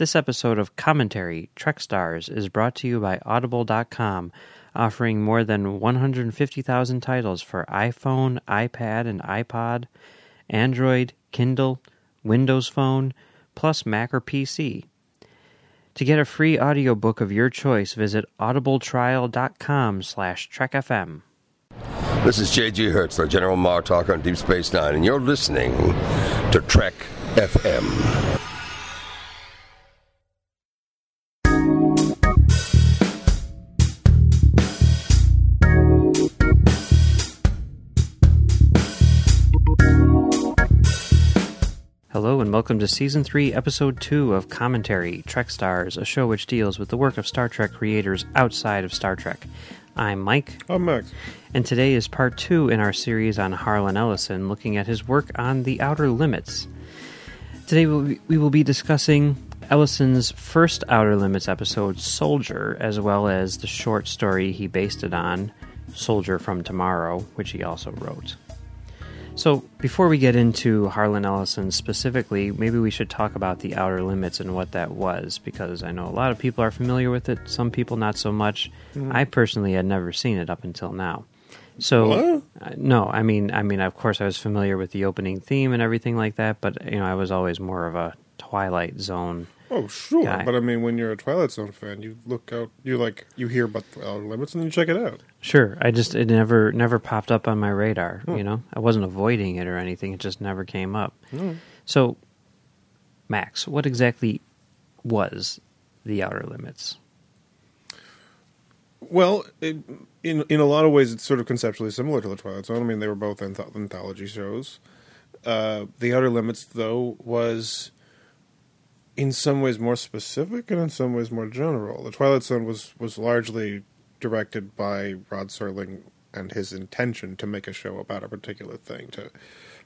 This episode of Commentary Trek Stars is brought to you by Audible.com, offering more than 150,000 titles for iPhone, iPad, and iPod, Android, Kindle, Windows Phone, plus Mac or PC. To get a free audiobook of your choice, visit audibletrial.com slash trekfm. This is J.G. Hertzler, General Martok on Deep Space Nine, and you're listening to Trek FM. And welcome to Season 3, Episode 2 of Commentary Trek Stars, a show which deals with the work of Star Trek creators outside of Star Trek. I'm Mike, I'm Max. and today is part 2 in our series on Harlan Ellison, looking at his work on The Outer Limits. Today we'll be- we will be discussing Ellison's first Outer Limits episode, Soldier, as well as the short story he based it on, Soldier from Tomorrow, which he also wrote. So, before we get into Harlan Ellison specifically, maybe we should talk about the Outer Limits and what that was, because I know a lot of people are familiar with it, some people not so much. I personally had never seen it up until now. So, uh, no, I mean, I mean, of course, I was familiar with the opening theme and everything like that, but you know, I was always more of a Twilight Zone. Oh, sure. Guy. But I mean, when you're a Twilight Zone fan, you look out, you like, you hear about the Outer Limits and then you check it out. Sure, I just it never never popped up on my radar. You know, I wasn't avoiding it or anything; it just never came up. So, Max, what exactly was the Outer Limits? Well, it, in in a lot of ways, it's sort of conceptually similar to the Twilight Zone. I mean, they were both anth- anthology shows. Uh, the Outer Limits, though, was in some ways more specific and in some ways more general. The Twilight Zone was was largely directed by Rod Serling and his intention to make a show about a particular thing, to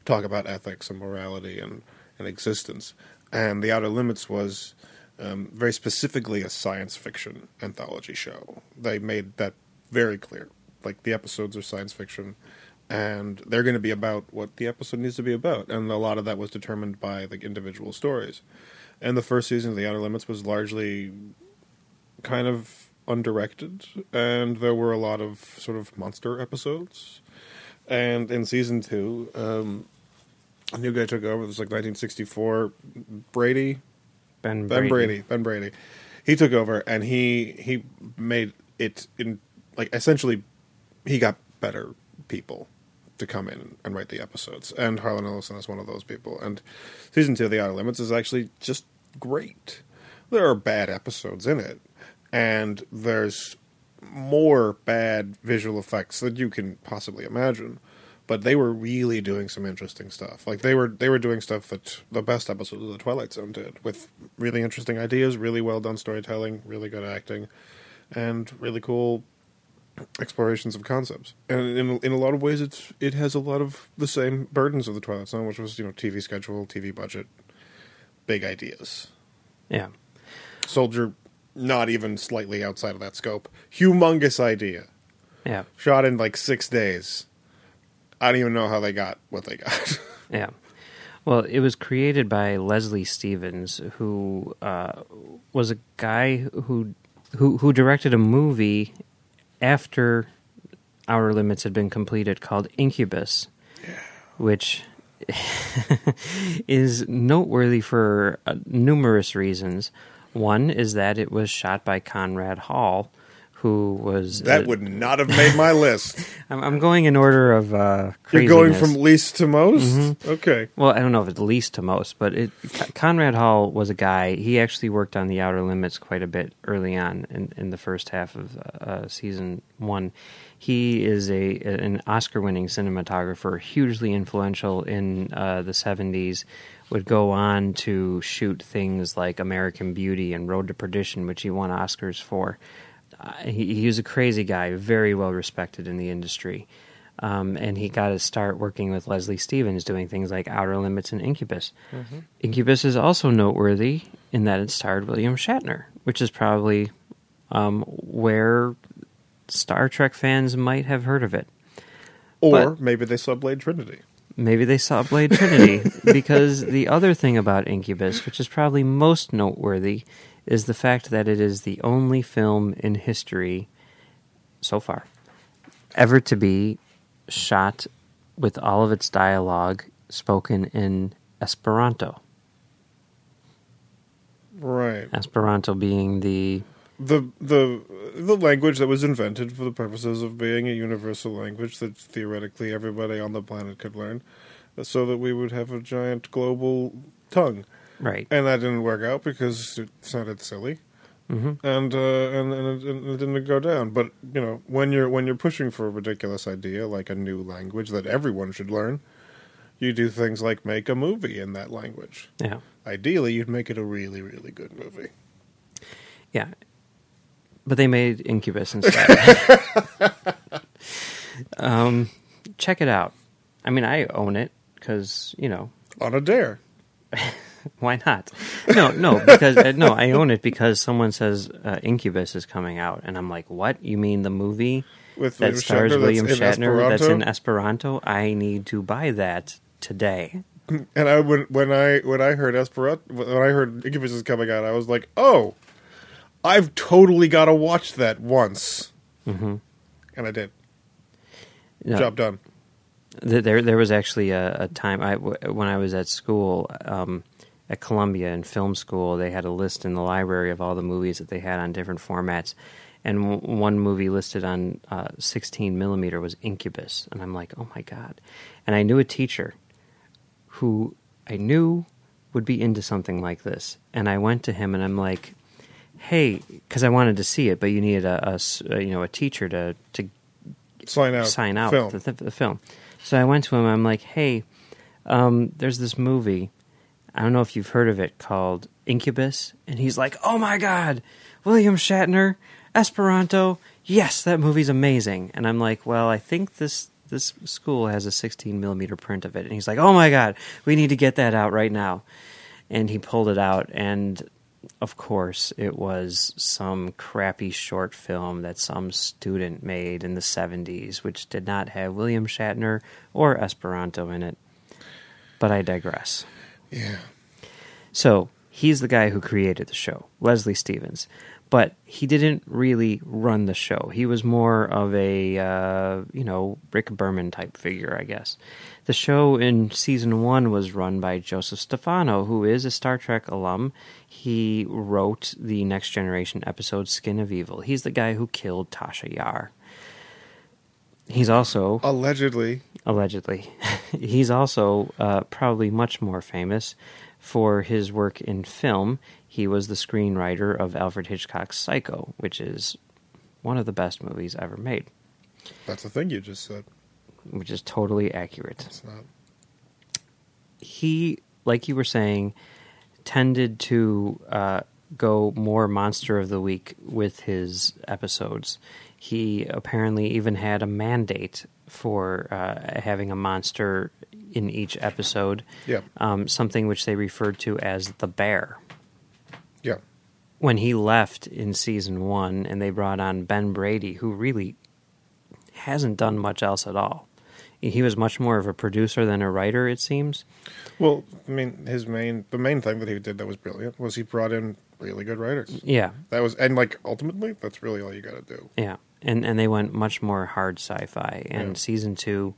talk about ethics and morality and, and existence. And The Outer Limits was um, very specifically a science fiction anthology show. They made that very clear. Like the episodes are science fiction, and they're going to be about what the episode needs to be about. And a lot of that was determined by the individual stories. And the first season of The Outer Limits was largely kind of undirected, and there were a lot of sort of monster episodes. And in season two, um, a new guy took over. It was like 1964. Brady, Ben Ben Brady. Ben Brady. He took over and he he made it in like essentially he got better people to come in and write the episodes. And Harlan Ellison is one of those people. And season two of The Outer Limits is actually just great. There are bad episodes in it, and there's more bad visual effects than you can possibly imagine. But they were really doing some interesting stuff. Like they were they were doing stuff that the best episodes of the Twilight Zone did, with really interesting ideas, really well done storytelling, really good acting, and really cool explorations of concepts. And in in a lot of ways, it's it has a lot of the same burdens of the Twilight Zone, which was you know TV schedule, TV budget, big ideas. Yeah, Soldier, not even slightly outside of that scope. Humongous idea. yeah, Shot in like six days. I don't even know how they got what they got. yeah. Well, it was created by Leslie Stevens, who uh, was a guy who who who directed a movie after Outer Limits had been completed called Incubus, which is noteworthy for uh, numerous reasons. One is that it was shot by Conrad Hall, who was that uh, would not have made my list. I'm, I'm going in order of uh, You're going from least to most? Okay. Well, I don't know if it's least to most, but it, Con- Conrad Hall was a guy. He actually worked on the Outer Limits quite a bit early on in, in the first half of uh, season one. He is a an Oscar-winning cinematographer, hugely influential in uh, the '70s. Would go on to shoot things like American Beauty and Road to Perdition, which he won Oscars for. Uh, he, he was a crazy guy, very well respected in the industry. Um, and he got his start working with Leslie Stevens doing things like Outer Limits and Incubus. Incubus is also noteworthy in that it starred William Shatner, which is probably um, where Star Trek fans might have heard of it. Or But- maybe they saw Blade Trinity. Maybe they saw Blade Trinity because the other thing about Incubus, which is probably most noteworthy, is the fact that it is the only film in history so far ever to be shot with all of its dialogue spoken in Esperanto. Right. Esperanto being the The the the language that was invented for the purposes of being a universal language that theoretically everybody on the planet could learn, so that we would have a giant global tongue. right. And that didn't work out because it sounded silly. hmm and uh, and and it, and it didn't go down. But you know, when you're when you're pushing for a ridiculous idea like a new language that everyone should learn, you do things like make a movie in that language. Yeah. Ideally, you'd make it a really really good movie. Yeah. But they made Incubus instead. um, check it out. I mean, I own it because, you know, On a dare, why not? No, no, because uh, no, I own it because someone says uh, Incubus is coming out, and I'm like, what? You mean the movie with that William stars Shatner William that's in Shatner that's in Esperanto. I need to buy that today. And I when when I when I heard Esperanto when I heard Incubus is coming out, I was like, oh, I've totally got to watch that once, hmm and I did. No, Job done. There, there was actually a, a time I, when I was at school, um, at Columbia in film school. They had a list in the library of all the movies that they had on different formats, and w- one movie listed on uh, 16 millimeter was Incubus, and I'm like, oh my god! And I knew a teacher who I knew would be into something like this, and I went to him and I'm like, hey, because I wanted to see it, but you needed a, a you know a teacher to to Sign out. sign out Film. The, the, the film. So I went to him. I'm like, hey, um, there's this movie. I don't know if you've heard of it called Incubus, and he's like, oh my god, William Shatner, Esperanto. Yes, that movie's amazing. And I'm like, well, I think this this school has a 16 millimeter print of it. And he's like, oh my god, we need to get that out right now. And he pulled it out, and of course, it was some crappy short film that some student made in the 70s, which did not have William Shatner or Esperanto in it. But I digress. Yeah. So, he's the guy who created the show, Leslie Stevens. But he didn't really run the show. He was more of a, uh, you know, Rick Berman type figure, I guess. The show in season one was run by Joseph Stefano, who is a Star Trek alum. He wrote the Next Generation episode Skin of Evil. He's the guy who killed Tasha Yar. He's also Allegedly, allegedly. He's also uh, probably much more famous for his work in film. He was the screenwriter of Alfred Hitchcock's Psycho, which is one of the best movies ever made, that's the thing you just said. which is totally accurate. It's not. He, like you were saying, tended to uh, go more monster of the week with his episodes. He apparently even had a mandate for uh, having a monster in each episode. Yeah. um, something which they referred to as the bear. Yeah. When he left in season one, and they brought on Ben Brady, who really hasn't done much else at all. He was much more of a producer than a writer, it seems. Well, I mean, his main the main thing that he did that was brilliant was he brought in really good writers. Yeah, That was and like ultimately, that's really all you got to do. yeah, and and they went much more hard sci-fi. And Yeah. season two,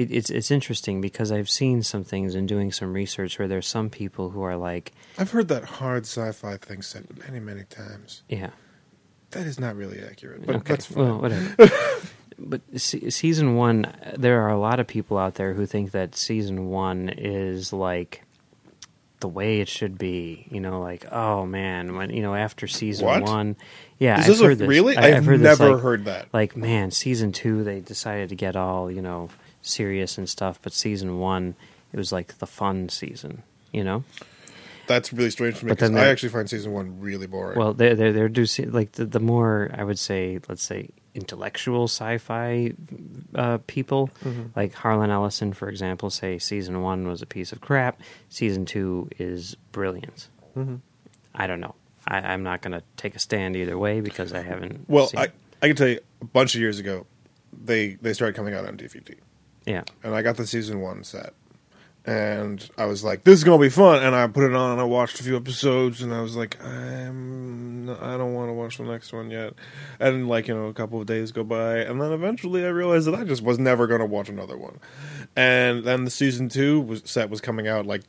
it, it's it's interesting because I've seen some things and doing some research where there's some people who are like, I've heard that hard sci-fi thing said many, many times. yeah, That is not really accurate, but okay, that's fine. well, whatever. but se- season one, there are a lot of people out there who think that season one is like the way it should be. You know, like oh man, when you know after season What? one, yeah, is I've this a, heard this. really? I- I've, heard this, never like- heard that. like man season two they decided to get all you know serious and stuff but season one it was like the fun season you know That's really strange to me because I actually find season one really boring. well they're they're, they're do se- like the, the more i would say let's say intellectual sci-fi uh, people Mm-hmm. like harlan ellison for example say season one was a piece of crap season two is brilliant Mm-hmm. i don't know I, i'm not going to take a stand either way because i haven't well, seen I. I can tell you a bunch of years ago, they they started coming out on DVD, yeah and I got the season one set, and I was like, "This is gonna be fun." And I put it on, and I watched a few episodes, and I was like, "I'm, I don't want to watch the next one yet." And like you know, a couple of days go by, and then eventually I realized that I just was never gonna watch another one. And then the season two was set was coming out like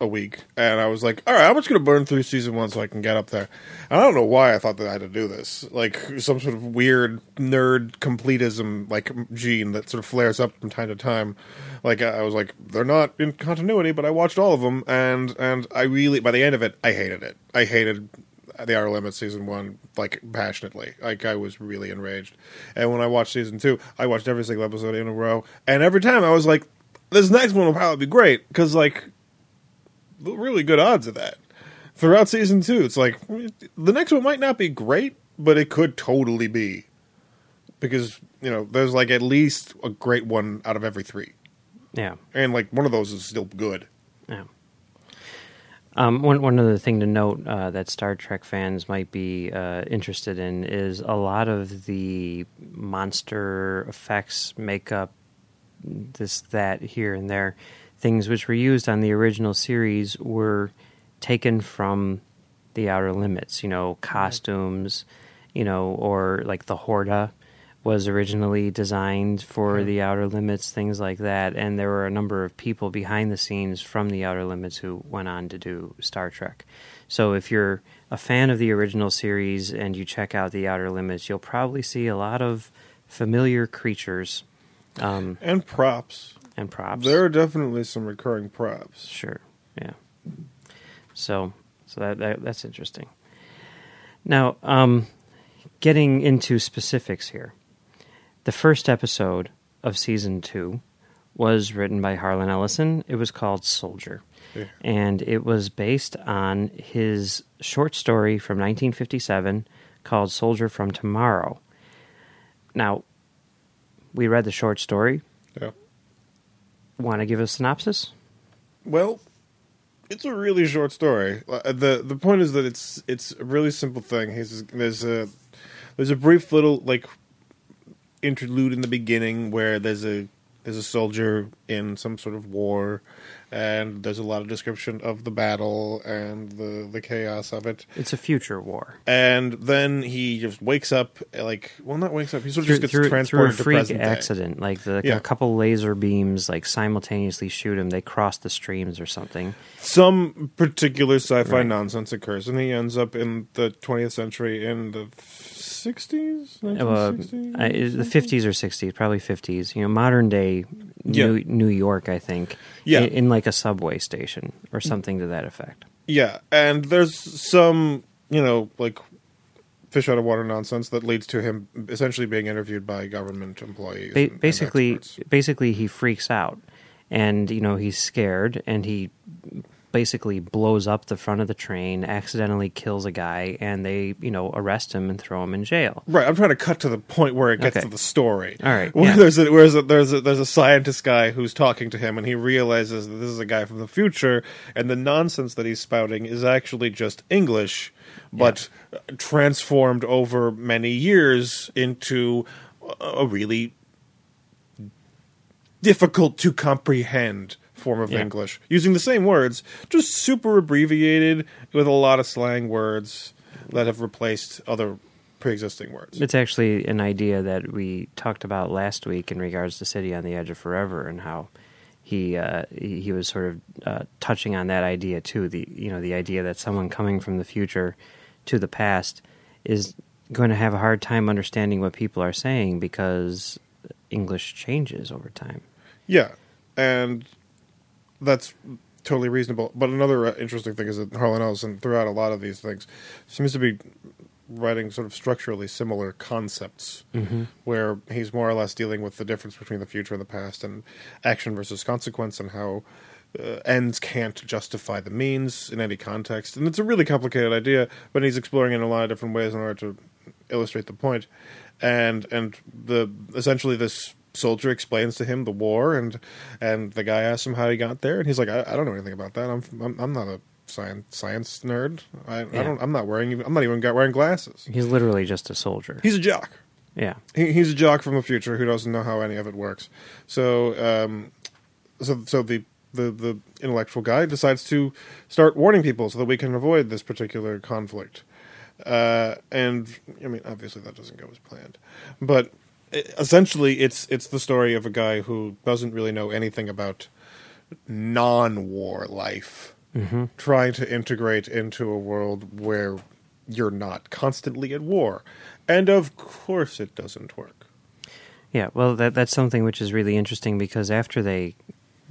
a week, and I was like, "All right, I'm just gonna burn through season one so I can get up there." And I don't know why I thought that I had to do this, like some sort of weird nerd completism like gene that sort of flares up from time to time. Like I was like, they're not in continuity, but I watched all of them, and and I really by the end of it, I hated it. I hated the Outer Limits season one like passionately. Like I was really enraged, and when I watched season two, I watched every single episode in a row, and every time I was like, this next one will probably be great because like really good odds of that throughout season two. It's like the next one might not be great, but it could totally be because you know there's like at least a great one out of every three, Yeah. and like one of those is still good. Yeah. Um, one one other thing to note uh, that Star Trek fans might be uh, interested in is a lot of the monster effects, makeup, this that here and there, things which were used on the original series were taken from the Outer Limits. You know, costumes, you know, or like the Horta was originally designed for the Outer Limits, things like that. And there were a number of people behind the scenes from the Outer Limits who went on to do Star Trek. So if you're a fan of the original series and you check out the Outer Limits, you'll probably see a lot of familiar creatures um, And props. And props. There are definitely some recurring props. Sure. Yeah. So, so that, that that's interesting. Now, um, getting into specifics here, the first episode of season two was written by Harlan Ellison. It was called Soldier, Yeah. and it was based on his short story from 1957 called Soldier from Tomorrow. Now, we read the short story. Yeah. Want to give a synopsis? Well, it's a really short story. Uh, the The point is that it's it's a really simple thing. He's, there's a there's a brief little like interlude in the beginning where there's a there's a soldier in some sort of war, and there's a lot of description of the battle and the the chaos of it. It's a future war. And then he just wakes up, like well, not wakes up. He sort of through, just gets through, through a transported to freak present day. accident. Like the, Yeah. a couple laser beams like simultaneously shoot him. They cross the streams or something. some particular sci-fi Right. nonsense occurs, and he ends up in the 20th century in the 60s, Uh, I- the fifties or sixties, probably fifties. You know, modern day New, Yeah. New York, I think. Yeah. in, in like a subway station or something to that effect. yeah, and there's some, you know, like fish out of water nonsense that leads to him essentially being interviewed by government employees. Ba- and- and basically, experts. basically, he freaks out, and you know he's scared, and he basically blows up the front of the train, accidentally kills a guy, and they you know arrest him and throw him in jail. Right, I'm trying to cut to the point where it gets Okay. to the story. All right, where yeah. there's a, where's a, there's a there's a scientist guy who's talking to him, and he realizes that this is a guy from the future, and the nonsense that he's spouting is actually just English, but transformed over many years into a really difficult to comprehend form of Yeah. English, using the same words, just super abbreviated with a lot of slang words that have replaced other pre-existing words. It's actually an idea that we talked about last week in regards to City on the Edge of Forever and how he uh, he, he was sort of uh, touching on that idea too. The you know the idea that someone coming from the future to the past is going to have a hard time understanding what people are saying because English changes over time. Yeah, and that's totally reasonable. But another uh, interesting thing is that Harlan Ellison, throughout a lot of these things, seems to be writing sort of structurally similar concepts, where he's more or less dealing with the difference between the future and the past, and action versus consequence, and how uh, ends can't justify the means in any context. And it's a really complicated idea, but he's exploring it in a lot of different ways in order to illustrate the point. And and the essentially this soldier explains to him the war, and and the guy asks him how he got there, and he's like, I, I don't know anything about that. I'm I'm, I'm not a science science nerd. I, I Yeah. don't. I'm not wearing. even- I'm not even got wearing glasses. He's literally just a soldier. He's a jock. Yeah. He, he's a jock from the future who doesn't know how any of it works. So, um, so, so the the the intellectual guy decides to start warning people so that we can avoid this particular conflict. Uh, and I mean, obviously that doesn't go as planned, but essentially, it's it's the story of a guy who doesn't really know anything about non-war life, mm-hmm. trying to integrate into a world where you're not constantly at war, and of course, it doesn't work. Yeah, well, that that's something which is really interesting because after they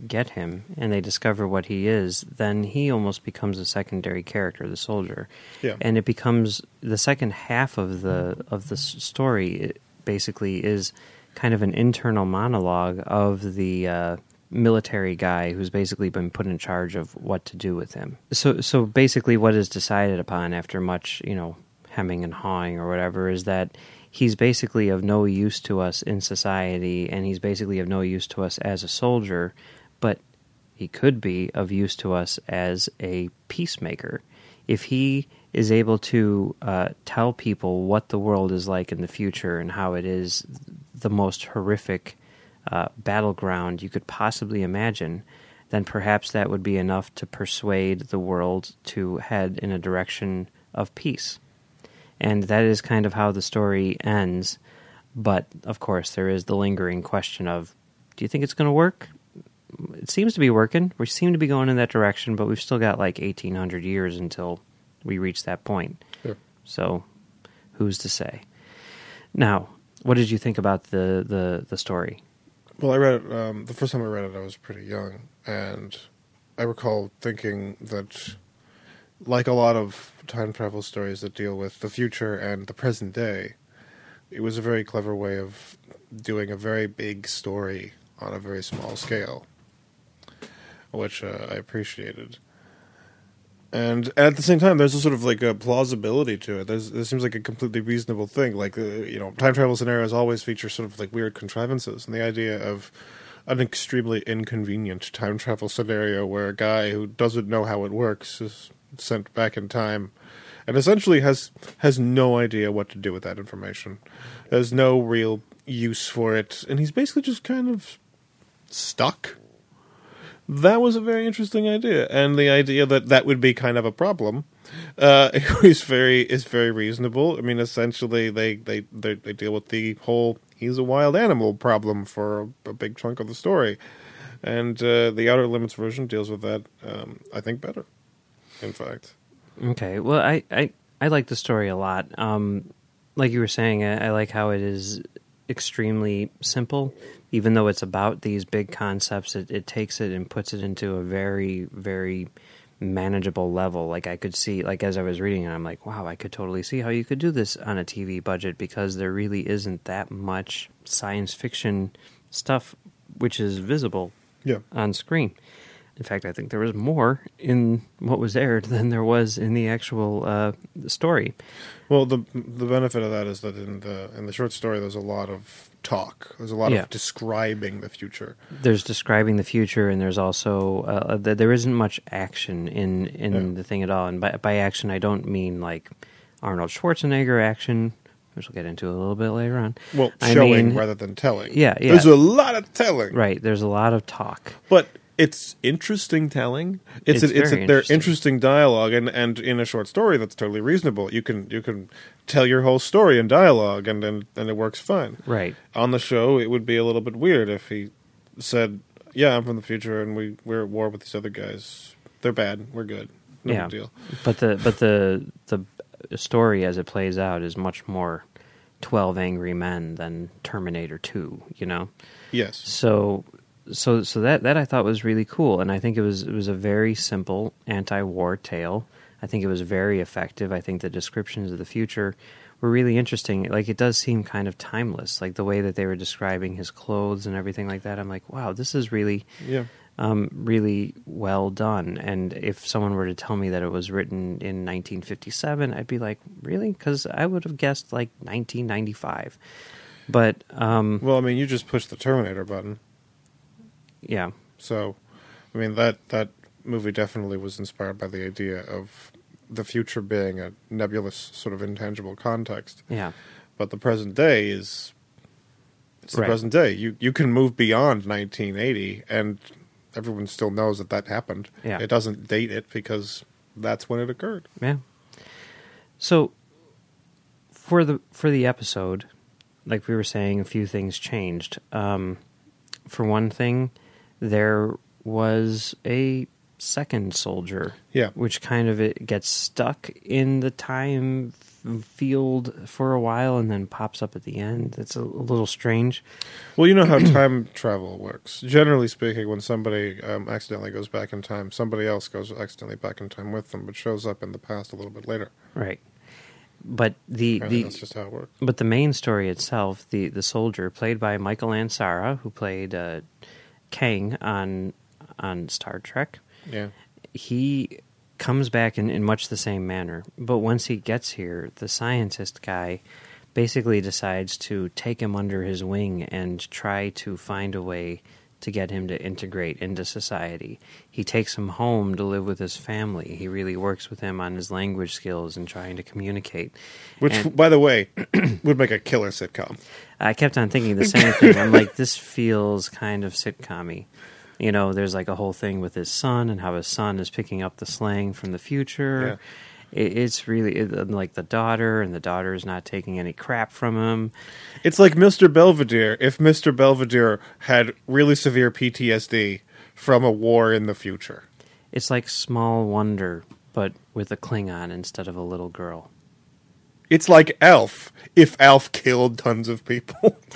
get him and they discover what he is, then he almost becomes a secondary character, the soldier. Yeah. and it becomes the second half of the of the story. Basically is kind of an internal monologue of the uh, military guy who's basically been put in charge of what to do with him. So, so basically, what is decided upon after much, you know, hemming and hawing or whatever is that he's basically of no use to us in society, and he's basically of no use to us as a soldier, but he could be of use to us as a peacemaker. If he is able to uh, tell people what the world is like in the future and how it is the most horrific uh, battleground you could possibly imagine, then perhaps that would be enough to persuade the world to head in a direction of peace. And that is kind of how the story ends. But of course, there is the lingering question of do you think it's going to work? It seems to be working. We seem to be going in that direction, but we've still got like 1800 years until we reach that point. Sure. So, who's to say? Now, what did you think about the, the, the story? Well, I read it um, the first time I read it. I was pretty young, and I recall thinking that, like a lot of time travel stories that deal with the future and the present day, it was a very clever way of doing a very big story on a very small scale, which uh, I appreciated. And at the same time, there's a sort of like a plausibility to it. There's, there seems like a completely reasonable thing. Like, uh, you know, time travel scenarios always feature sort of like weird contrivances. And the idea of an extremely inconvenient time travel scenario where a guy who doesn't know how it works is sent back in time and essentially has has no idea what to do with that information. There's no real use for it. And he's basically just kind of stuck that was a very interesting idea, and the idea that that would be kind of a problem uh, is very is very reasonable. I mean, essentially, they they they, they deal with the whole he's a wild animal problem for a, a big chunk of the story, and uh, the Outer Limits version deals with that. Um, I think better, in fact. Okay. Well, I, I, I like the story a lot. Um, like you were saying, I, I like how it is extremely simple. Even though it's about these big concepts, it, it takes it and puts it into a very, very manageable level. Like I could see, like as I was reading it, I'm like, wow, I could totally see how you could do this on a TV budget because there really isn't that much science fiction stuff which is visible Yeah. on screen. In fact, I think there was more in what was aired than there was in the actual uh, story. Well, the the benefit of that is that in the in the short story, there's a lot of talk. There's a lot Yeah. of describing the future. There's describing the future, and there's also uh, there isn't much action in in Yeah. the thing at all. And by, by action, I don't mean like Arnold Schwarzenegger action, which we'll get into a little bit later on. Well, I showing mean- rather than telling. Yeah, yeah. There's a lot of telling. Right. There's a lot of talk. but it's interesting telling. It's It's a, it's a, they're interesting. interesting dialogue, and and in a short story, that's totally reasonable. You can you can tell your whole story in dialogue, and and, and it works fine. Right. On the show, it would be a little bit weird if he said, "Yeah, I'm from the future, and we we're at war with these other guys. They're bad. We're good. No yeah. deal." But the but the the story as it plays out is much more Twelve Angry Men than Terminator Two. You know. Yes. So so so that that I thought was really cool, and I think it was it was a very simple anti-war tale. I think it was very effective. I think the descriptions of the future were really interesting. Like it does seem kind of timeless, like the way that they were describing his clothes and everything like that. I'm like, wow, this is really Yeah. um, really well done. And if someone were to tell me that it was written in 1957, I'd be like, really? Because I would have guessed like 1995. But um, Well, I mean, you just pushed the Terminator button, yeah, so I mean that that movie definitely was inspired by the idea of the future being a nebulous, sort of intangible context. yeah. but the present day is it's the Right. present day. You you can move beyond 1980 and everyone still knows that that happened. Yeah. It doesn't date it because that's when it occurred. Yeah. So for the for the episode, like we were saying, a few things changed. Um, for one thing, there was a second soldier. Yeah. Which kind of it gets stuck in the time field for a while and then pops up at the end. It's a, a little strange. Well, you know how time travel works. Generally speaking, when somebody um, accidentally goes back in time, somebody else goes accidentally back in time with them, but shows up in the past a little bit later. Right. But the Apparently the that's just how it works. But the main story itself, the the soldier played by Michael Ansara, who played uh, Kang on on Star Trek, Yeah. he comes back in, in much the same manner. But once he gets here, the scientist guy basically decides to take him under his wing and try to find a way to get him to integrate into society. He takes him home to live with his family. He really works with him on his language skills and trying to communicate. Which, And- by the way, would make a killer sitcom. I kept on thinking the same thing. I'm like, this feels kind of sitcom You know, there's like a whole thing with his son and how his son is picking up the slang from the future. It, it's really it, like the daughter, and the daughter is not taking any crap from him. It's like Mr. Belvedere if Mr. Belvedere had really severe PTSD from a war in the future. It's like Small Wonder, but with a Klingon instead of a little girl. It's like Alf if Alf killed tons of people.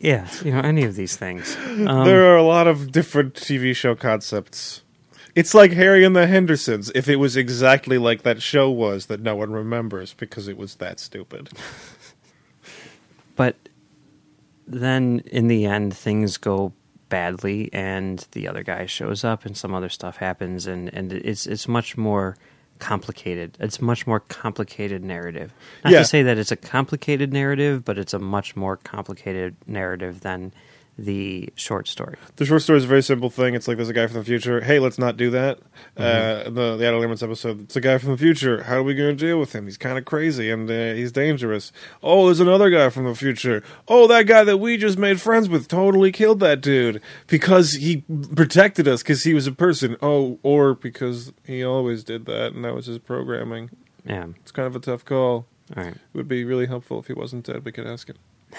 Yeah, you know, any of these things. Um, there are a lot of different TV show concepts. It's like Harry and the Hendersons if it was exactly like that show was that no one remembers because it was that stupid. But then in the end, things go badly, and the other guy shows up, and some other stuff happens, and, and it's it's much more complicated. It's much more complicated narrative. Not Yeah. to say that it's a complicated narrative, but it's a much more complicated narrative than the short story. The short story is a very simple thing. It's like there's a guy from the future. Hey, let's not do that. Uh, the the Outer Limits episode. It's a guy from the future. How are we going to deal with him? He's kind of crazy and uh, he's dangerous. Oh, there's another guy from the future. Oh, that guy that we just made friends with totally killed that dude because he protected us because he was a person. Oh, or because he always did that and that was his programming. Yeah. It's kind of a tough call. All right. It would be really helpful if he wasn't dead. We could ask him.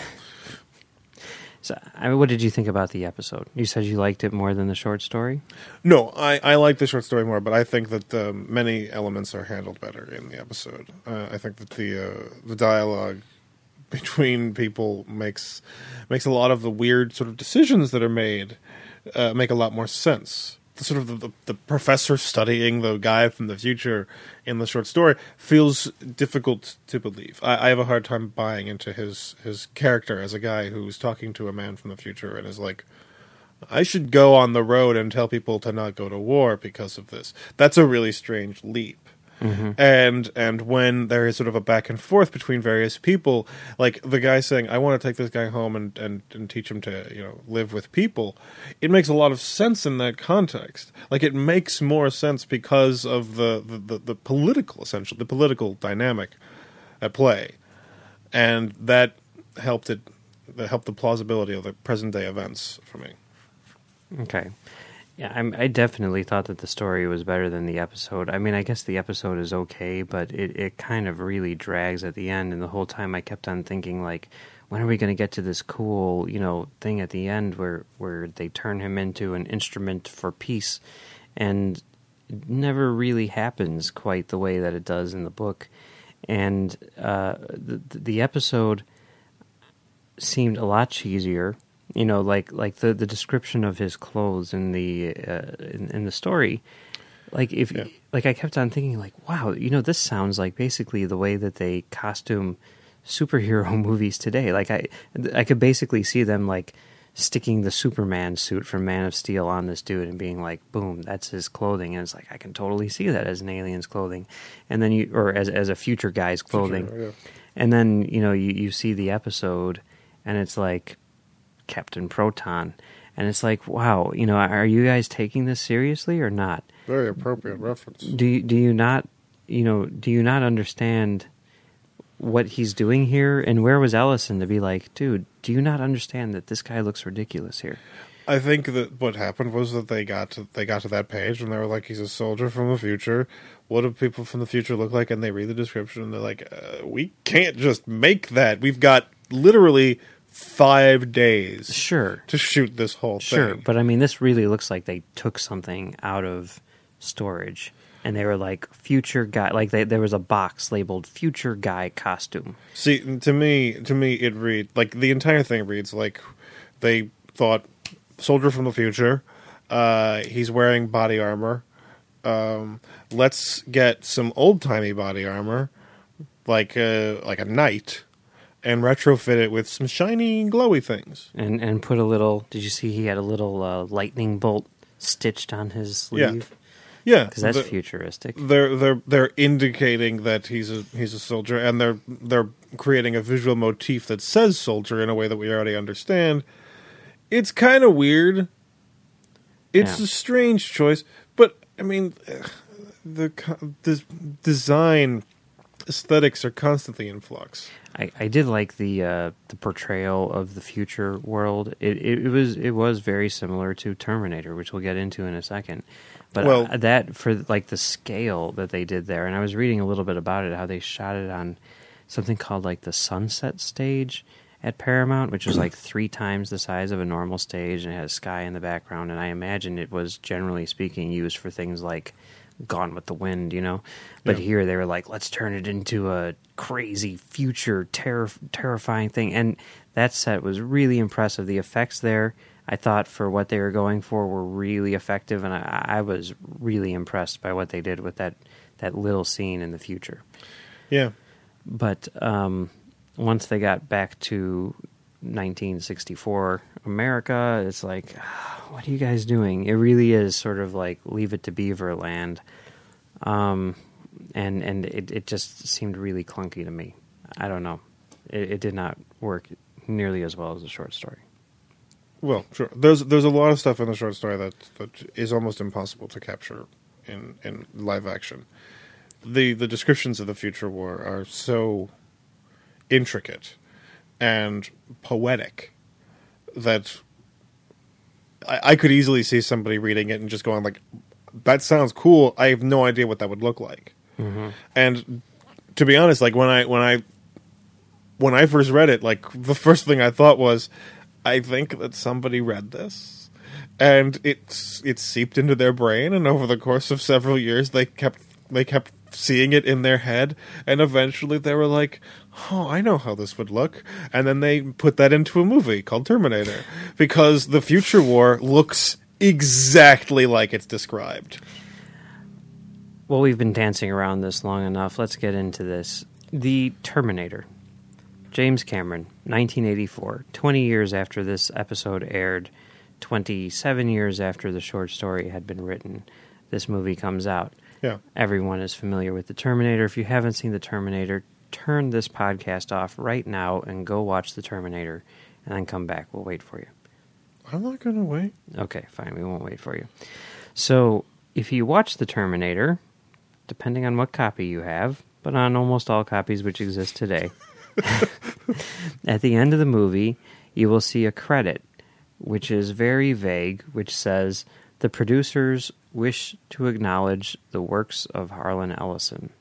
So, I mean, what did you think about the episode? You said you liked it more than the short story. No, I, I like the short story more, but I think that um, many elements are handled better in the episode. Uh, I think that the uh, the dialogue between people makes makes a lot of the weird sort of decisions that are made uh, make a lot more sense. The sort of the, the, the professor studying the guy from the future in the short story feels difficult to believe. I, I have a hard time buying into his his character as a guy who's talking to a man from the future and is like, I should go on the road and tell people to not go to war because of this. That's a really strange leap. Mm-hmm. And and when there is sort of a back and forth between various people, like the guy saying, "I want to take this guy home and, and, and teach him to you know live with people," it makes a lot of sense in that context. Like it makes more sense because of the the, the, the political essential the political dynamic at play, and that helped it that helped the plausibility of the present day events for me. Okay. Yeah, I'm, I definitely thought that the story was better than the episode. I mean, I guess the episode is okay, but it, it kind of really drags at the end. And the whole time I kept on thinking, like, when are we going to get to this cool, you know, thing at the end where, where they turn him into an instrument for peace? And it never really happens quite the way that it does in the book. And uh, the, the episode seemed a lot cheesier. You know, like like the, the description of his clothes in the uh, in, in the story. Like if Yeah. like I kept on thinking like, wow, you know, this sounds like basically the way that they costume superhero movies today. Like I I could basically see them like sticking the Superman suit from Man of Steel on this dude and being like, boom, that's his clothing. And it's like I can totally see that as an alien's clothing. And then you or as as a future guy's clothing. Future, yeah. And then, you know, you, you see the episode and it's like Captain Proton. And it's like, wow, you know, are you guys taking this seriously or not? Very appropriate reference. Do you, do you not, you know, do you not understand what he's doing here? And where was Ellison to be like, dude, do you not understand that this guy looks ridiculous here? I think that what happened was that they got to they got to that page and they were like, "He's a soldier from the future. What do people from the future look like?" And they read the description and they're like, uh, "We can't just make that. We've got literally five days Sure, to shoot this whole sure, thing." but I mean, this really looks like they took something out of storage, and they were like future guy. Like they, there was a box labeled "future guy costume." See, to me, to me, it read like the entire thing reads like they thought soldier from the future. Uh, he's wearing body armor. Um, let's get some old timey body armor, like a like a knight, and retrofit it with some shiny, glowy things. and and put a little. Did you see he had a little uh, lightning bolt stitched on his sleeve? Yeah, Because that's the- futuristic. they're they're they're indicating that he's a he's a soldier, and they're they're creating a visual motif that says soldier in a way that we already understand. It's kind of weird. It's Yeah. a strange choice, but I mean, the the design aesthetics are constantly in flux. I, I did like the uh, the portrayal of the future world. It, it it was it was very similar to Terminator, which we'll get into in a second. But Well- uh, that for like the scale that they did there, and I was reading a little bit about it, how they shot it on something called like the Sunset Stage at Paramount, which was like three times the size of a normal stage, and it had a sky in the background. And I imagine it was generally speaking used for things like Gone with the Wind, you know. But Yeah. here they were like, let's turn it into a crazy future, terror, terrifying thing. And that set was really impressive. The effects there, I thought, for what they were going for, were really effective, and I, I was really impressed by what they did with that that little scene in the future. Yeah, But um, once they got back to 1964 America, it's like, what are you guys doing? It really is sort of like Leave It to Beaver Land, um, and and it it just seemed really clunky to me. I don't know. It, it did not work nearly as well as the short story. well, sure. There's there's a lot of stuff in the short story that that is almost impossible to capture in in live action. The the descriptions of the future war are so intricate and poetic that I, I could easily see somebody reading it and just going like, "That sounds cool." I have no idea what that would look like. Mm-hmm. And to be honest, like when I when I when I first read it, like the first thing I thought was, I think that somebody read this, and it's it seeped into their brain, and over the course of several years, they kept they kept seeing it in their head, and eventually they were like, "Oh, I know how this would look," and then they put that into a movie called Terminator, because the future war looks exactly like it's described. Well, we've been dancing around this long enough. Let's get into this. The Terminator. James Cameron, 1984. 20 years after this episode aired, 27 years after the short story had been written, this movie comes out. Yeah. Everyone is familiar with The Terminator. If you haven't seen The Terminator, turn this podcast off right now and go watch The Terminator and then come back. We'll wait for you. I'm not gonna wait. Okay, fine. We won't wait for you. So, if you watch The Terminator, depending on what copy you have, but on almost all copies which exist today, at the end of the movie, you will see a credit which is very vague, which says, The producers wish to acknowledge the works of Harlan Ellison.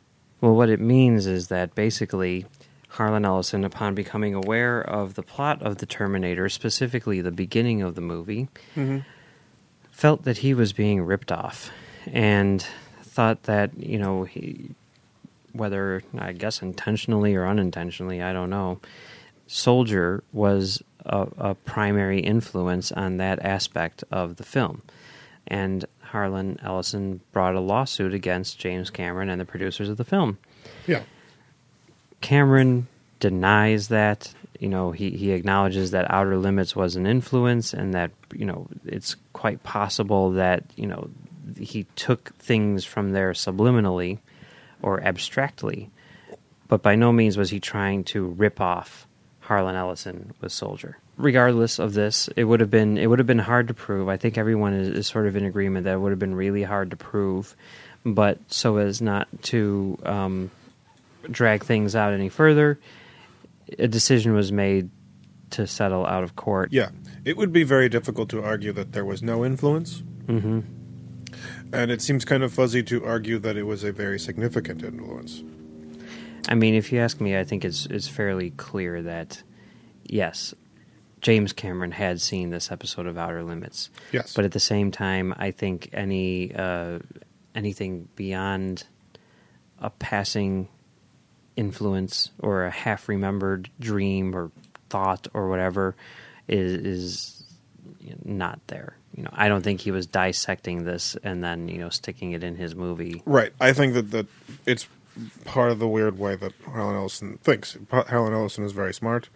Well, what it means is that basically Harlan Ellison, upon becoming aware of the plot of The Terminator, specifically the beginning of the movie, mm-hmm. felt that he was being ripped off and thought that, you know, he, whether, I guess, intentionally or unintentionally, I don't know, Soldier was a, a primary influence on that aspect of the film. And Harlan Ellison brought a lawsuit against James Cameron and the producers of the film. Yeah. Cameron denies that. You know, he, he acknowledges that Outer Limits was an influence and that, you know, it's quite possible that, you know, he took things from there subliminally or abstractly. But by no means was he trying to rip off Harlan Ellison with Soldier. Regardless of this, it would have been it would have been hard to prove. I think everyone is, is sort of in agreement that it would have been really hard to prove, but so as not to um, drag things out any further, a decision was made to settle out of court. Yeah, it would be very difficult to argue that there was no influence. hmm And it seems kind of fuzzy to argue that it was a very significant influence. I mean, if you ask me, I think it's it's fairly clear that yes, James Cameron had seen this episode of Outer Limits. Yes. But at the same time, I think any uh, anything beyond a passing influence or a half remembered dream or thought or whatever is is not there. You know, I don't think he was dissecting this and then you know sticking it in his movie. Right. I think that, that it's part of the weird way that Harlan Ellison thinks. Harlan Ellison is very smart.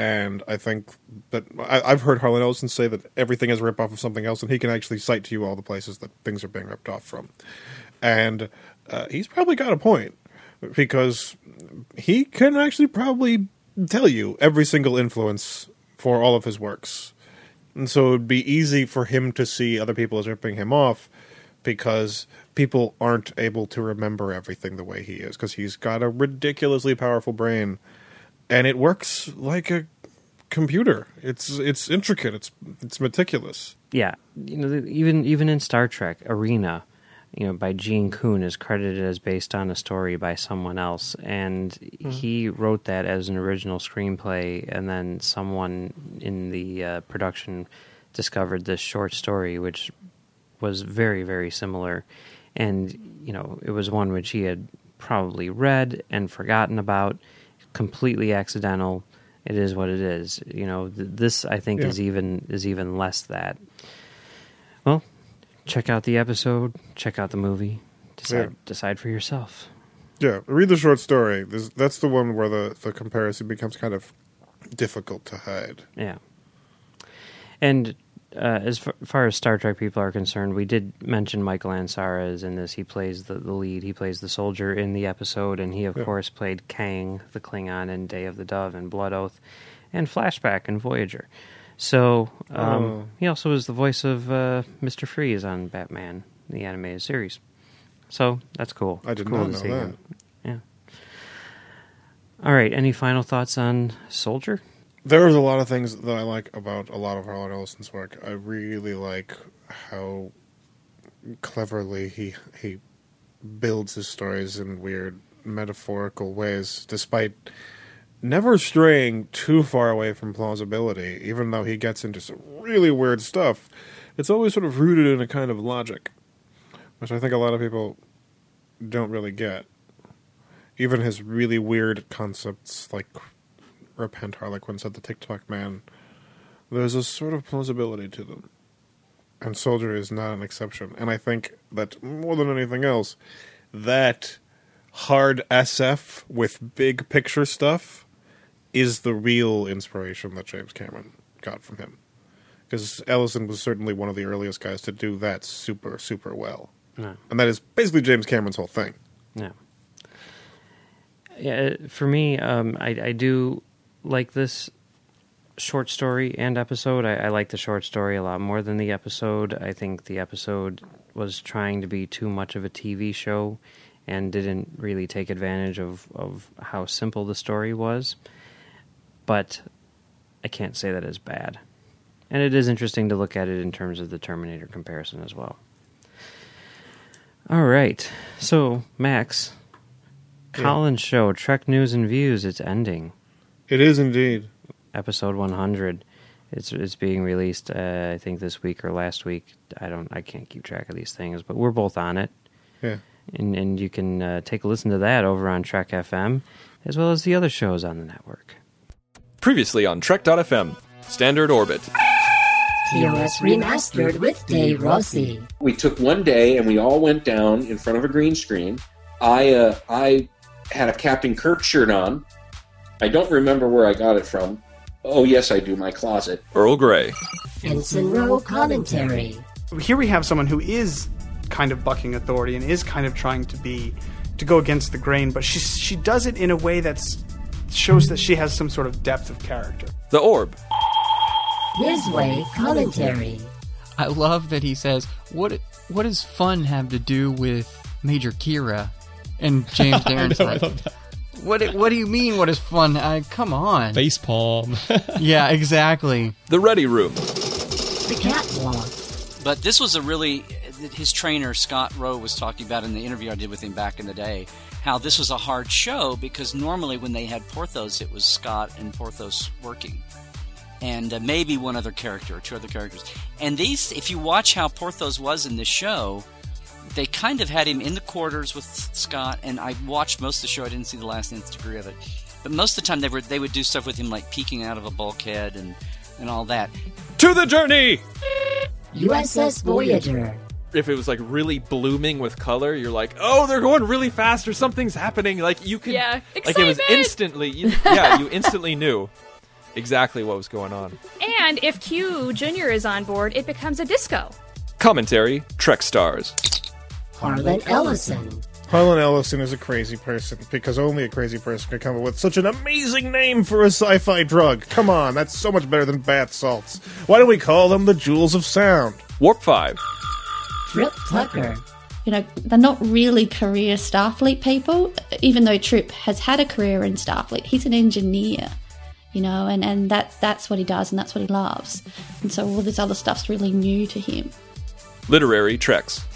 And I think that I, I've heard Harlan Ellison say that everything is a off of something else, and he can actually cite to you all the places that things are being ripped off from. And uh, he's probably got a point because he can actually probably tell you every single influence for all of his works. And so it would be easy for him to see other people as ripping him off because people aren't able to remember everything the way he is because he's got a ridiculously powerful brain and it works like a computer. It's it's intricate. It's it's meticulous. yeah, you know, even even in Star Trek Arena, you know, by Gene Coon is credited as based on a story by someone else, and he wrote that as an original screenplay, and then someone in the uh, production discovered this short story, which was very very similar, and you know, it was one which he had probably read and forgotten about, completely accidental. It is what it is. You know, th- this I think Yeah. is even is even less that. Well, check out the episode, check out the movie, decide Yeah. decide for yourself. Yeah, read the short story. This, that's the one where the, the comparison becomes kind of difficult to hide. Yeah. And uh, as far, far as Star Trek people are concerned, we did mention Michael Ansara is in this. He plays the, the lead. He plays the soldier in the episode, and he of Yeah. course played Kang, the Klingon, in Day of the Dove and Blood Oath, and Flashback and Voyager. So um, Oh. he also is the voice of uh, Mister Freeze on Batman, the animated series. So that's cool. I did cool not to know see that. him. Yeah. All right. Any final thoughts on Soldier? There's a lot of things that I like about a lot of Harlan Ellison's work. I really like how cleverly he he builds his stories in weird metaphorical ways, despite never straying too far away from plausibility. Even though he gets into some really weird stuff, it's always sort of rooted in a kind of logic, which I think a lot of people don't really get. Even his really weird concepts like Repent Harlequin said the Ticktockman, there's a sort of plausibility to them. And Soldier is not an exception. And I think that more than anything else, that hard SF with big picture stuff is the real inspiration that James Cameron got from him. Because Ellison was certainly one of the earliest guys to do that super, super well. No. And that is basically James Cameron's whole thing. Yeah. Yeah, for me, um, I, I do like this short story and episode. I, I like the short story a lot more than the episode. I think the episode was trying to be too much of a TV show and didn't really take advantage of, of how simple the story was. But I can't say that is bad. And it is interesting to look at it in terms of the Terminator comparison as well. All right. So, Max, Yeah. Colin's show, Trek News and Views, it's ending. It is indeed. Episode 100. It's it's being released uh, I think this week or last week. I don't I can't keep track of these things, but we're both on it. Yeah. And and you can uh, take a listen to that over on Trek FM as well as the other shows on the network. Previously on Trek.fm, Standard Orbit. TOS Remastered with Dave Rossi. we took one day and we all went down in front of a green screen. I uh, I had a Captain Kirk shirt on. I don't remember where I got it from. Oh yes, I do. My closet. Earl Grey. Ensign Ro Commentary. here we have someone who is kind of bucking authority and is kind of trying to be to go against the grain, but she she does it in a way that shows that she has some sort of depth of character. The Orb. His Way Commentary. I love that he says, "What what does fun have to do with Major Kira?" And James Darren's like, What What do you mean? What is fun? Uh, come on. Face palm. Yeah, exactly. The Ready Room. The catwalk. But this was a really his trainer Scott Rowe was talking about in the interview I did with him back in the day. How this was a hard show because normally when they had Porthos, it was Scott and Porthos working, and uh, maybe one other character or two other characters. And these, if you watch how Porthos was in this show, they kind of had him in the quarters with Scott. And I watched most of the show. I didn't see the last nth degree of it, but most of the time they were they would do stuff with him like peeking out of a bulkhead and and all that. To the journey! USS Voyager. If it was like really blooming with color, you're like, oh, they're going really fast or something's happening. Like you could, Yeah, like it was instantly, you, yeah, you instantly knew exactly what was going on. And if Q Junior is on board, it becomes a disco. Commentary: Trek stars. Harlan Ellison. Harlan Ellison is a crazy person because only a crazy person could come up with such an amazing name for a sci-fi drug. Come on, that's so much better than bath salts. Why don't we call them the Jewels of Sound? Warp Five. Trip Tucker. you know, they're not really career Starfleet people, even though Trip has had a career in Starfleet. He's an engineer, you know, and, and that's, that's what he does and that's what he loves. And so all this other stuff's really new to him. Literary Treks.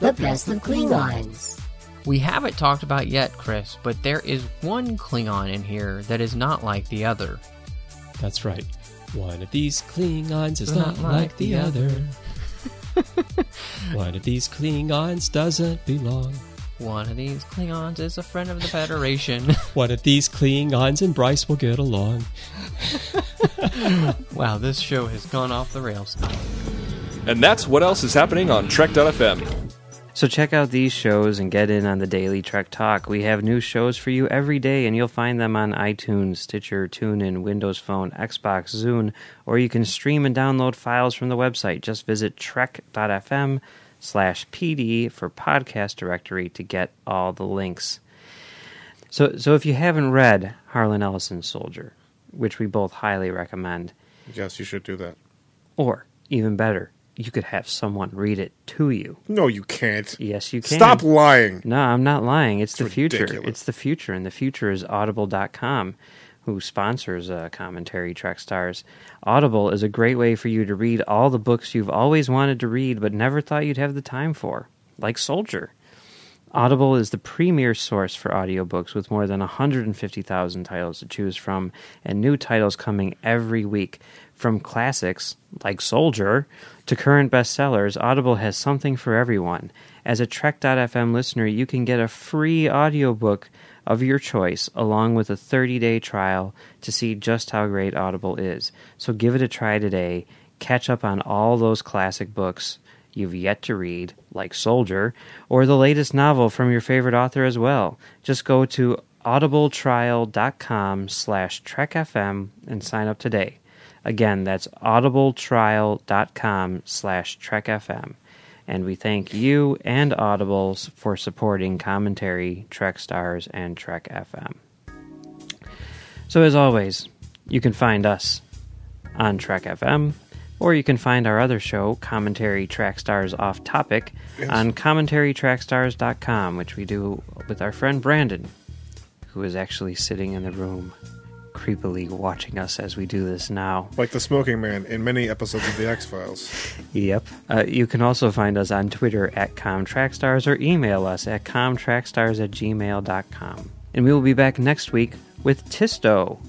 The best of Klingons. We haven't talked about yet, Chris, but there is one Klingon in here that is not like the other. That's right. One of these Klingons is not like the other. One of these Klingons doesn't belong. One of these Klingons is a friend of the Federation. One of these Klingons and Bryce will get along. wow, this show has gone off the rails. And that's what else is happening on Trek.fm. So check out these shows and get in on the daily Trek Talk. We have new shows for you every day, and you'll find them on iTunes, Stitcher, TuneIn, Windows Phone, Xbox, Zune, or you can stream and download files from the website. Just visit trek.fm slash PD for podcast directory to get all the links. So, so if you haven't read Harlan Ellison's Soldier, which we both highly recommend, Yes, you should do that. or even better, you could have someone read it to you. No, you can't. Yes, you can. Stop lying. No, I'm not lying. It's, It's the future. It's the future, and the future is Audible.com, who sponsors uh, Commentary Trek Stars. Audible is a great way for you to read all the books you've always wanted to read but never thought you'd have the time for, like Soldier. Audible is the premier source for audiobooks with more than 150,000 titles to choose from and new titles coming every week. From classics like Soldier to current bestsellers, Audible has something for everyone. As a Trek.fm listener, you can get a free audiobook of your choice along with a 30-day trial to see just how great Audible is. So give it a try today. Catch up on all those classic books you've yet to read, like Soldier, or the latest novel from your favorite author as well. Just go to audibletrial.com slash trekfm and sign up today. Again, that's audibletrial.com slash trekfm. And we thank you and Audibles for supporting commentary, Trek Stars, and Trek FM. So, as always, you can find us on Trek FM, or you can find our other show, Commentary Track Stars Off Topic, on commentarytrackstars.com, which we do with our friend Brandon, who is actually sitting in the room, creepily watching us as we do this now. Like the smoking man in many episodes of The X Files. Yep. Uh, you can also find us on Twitter at ComTrackStars or email us at comtrackstars at gmail.com. And we will be back next week with Tisto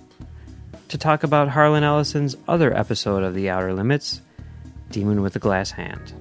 to talk about Harlan Ellison's other episode of The Outer Limits, Demon with a Glass Hand.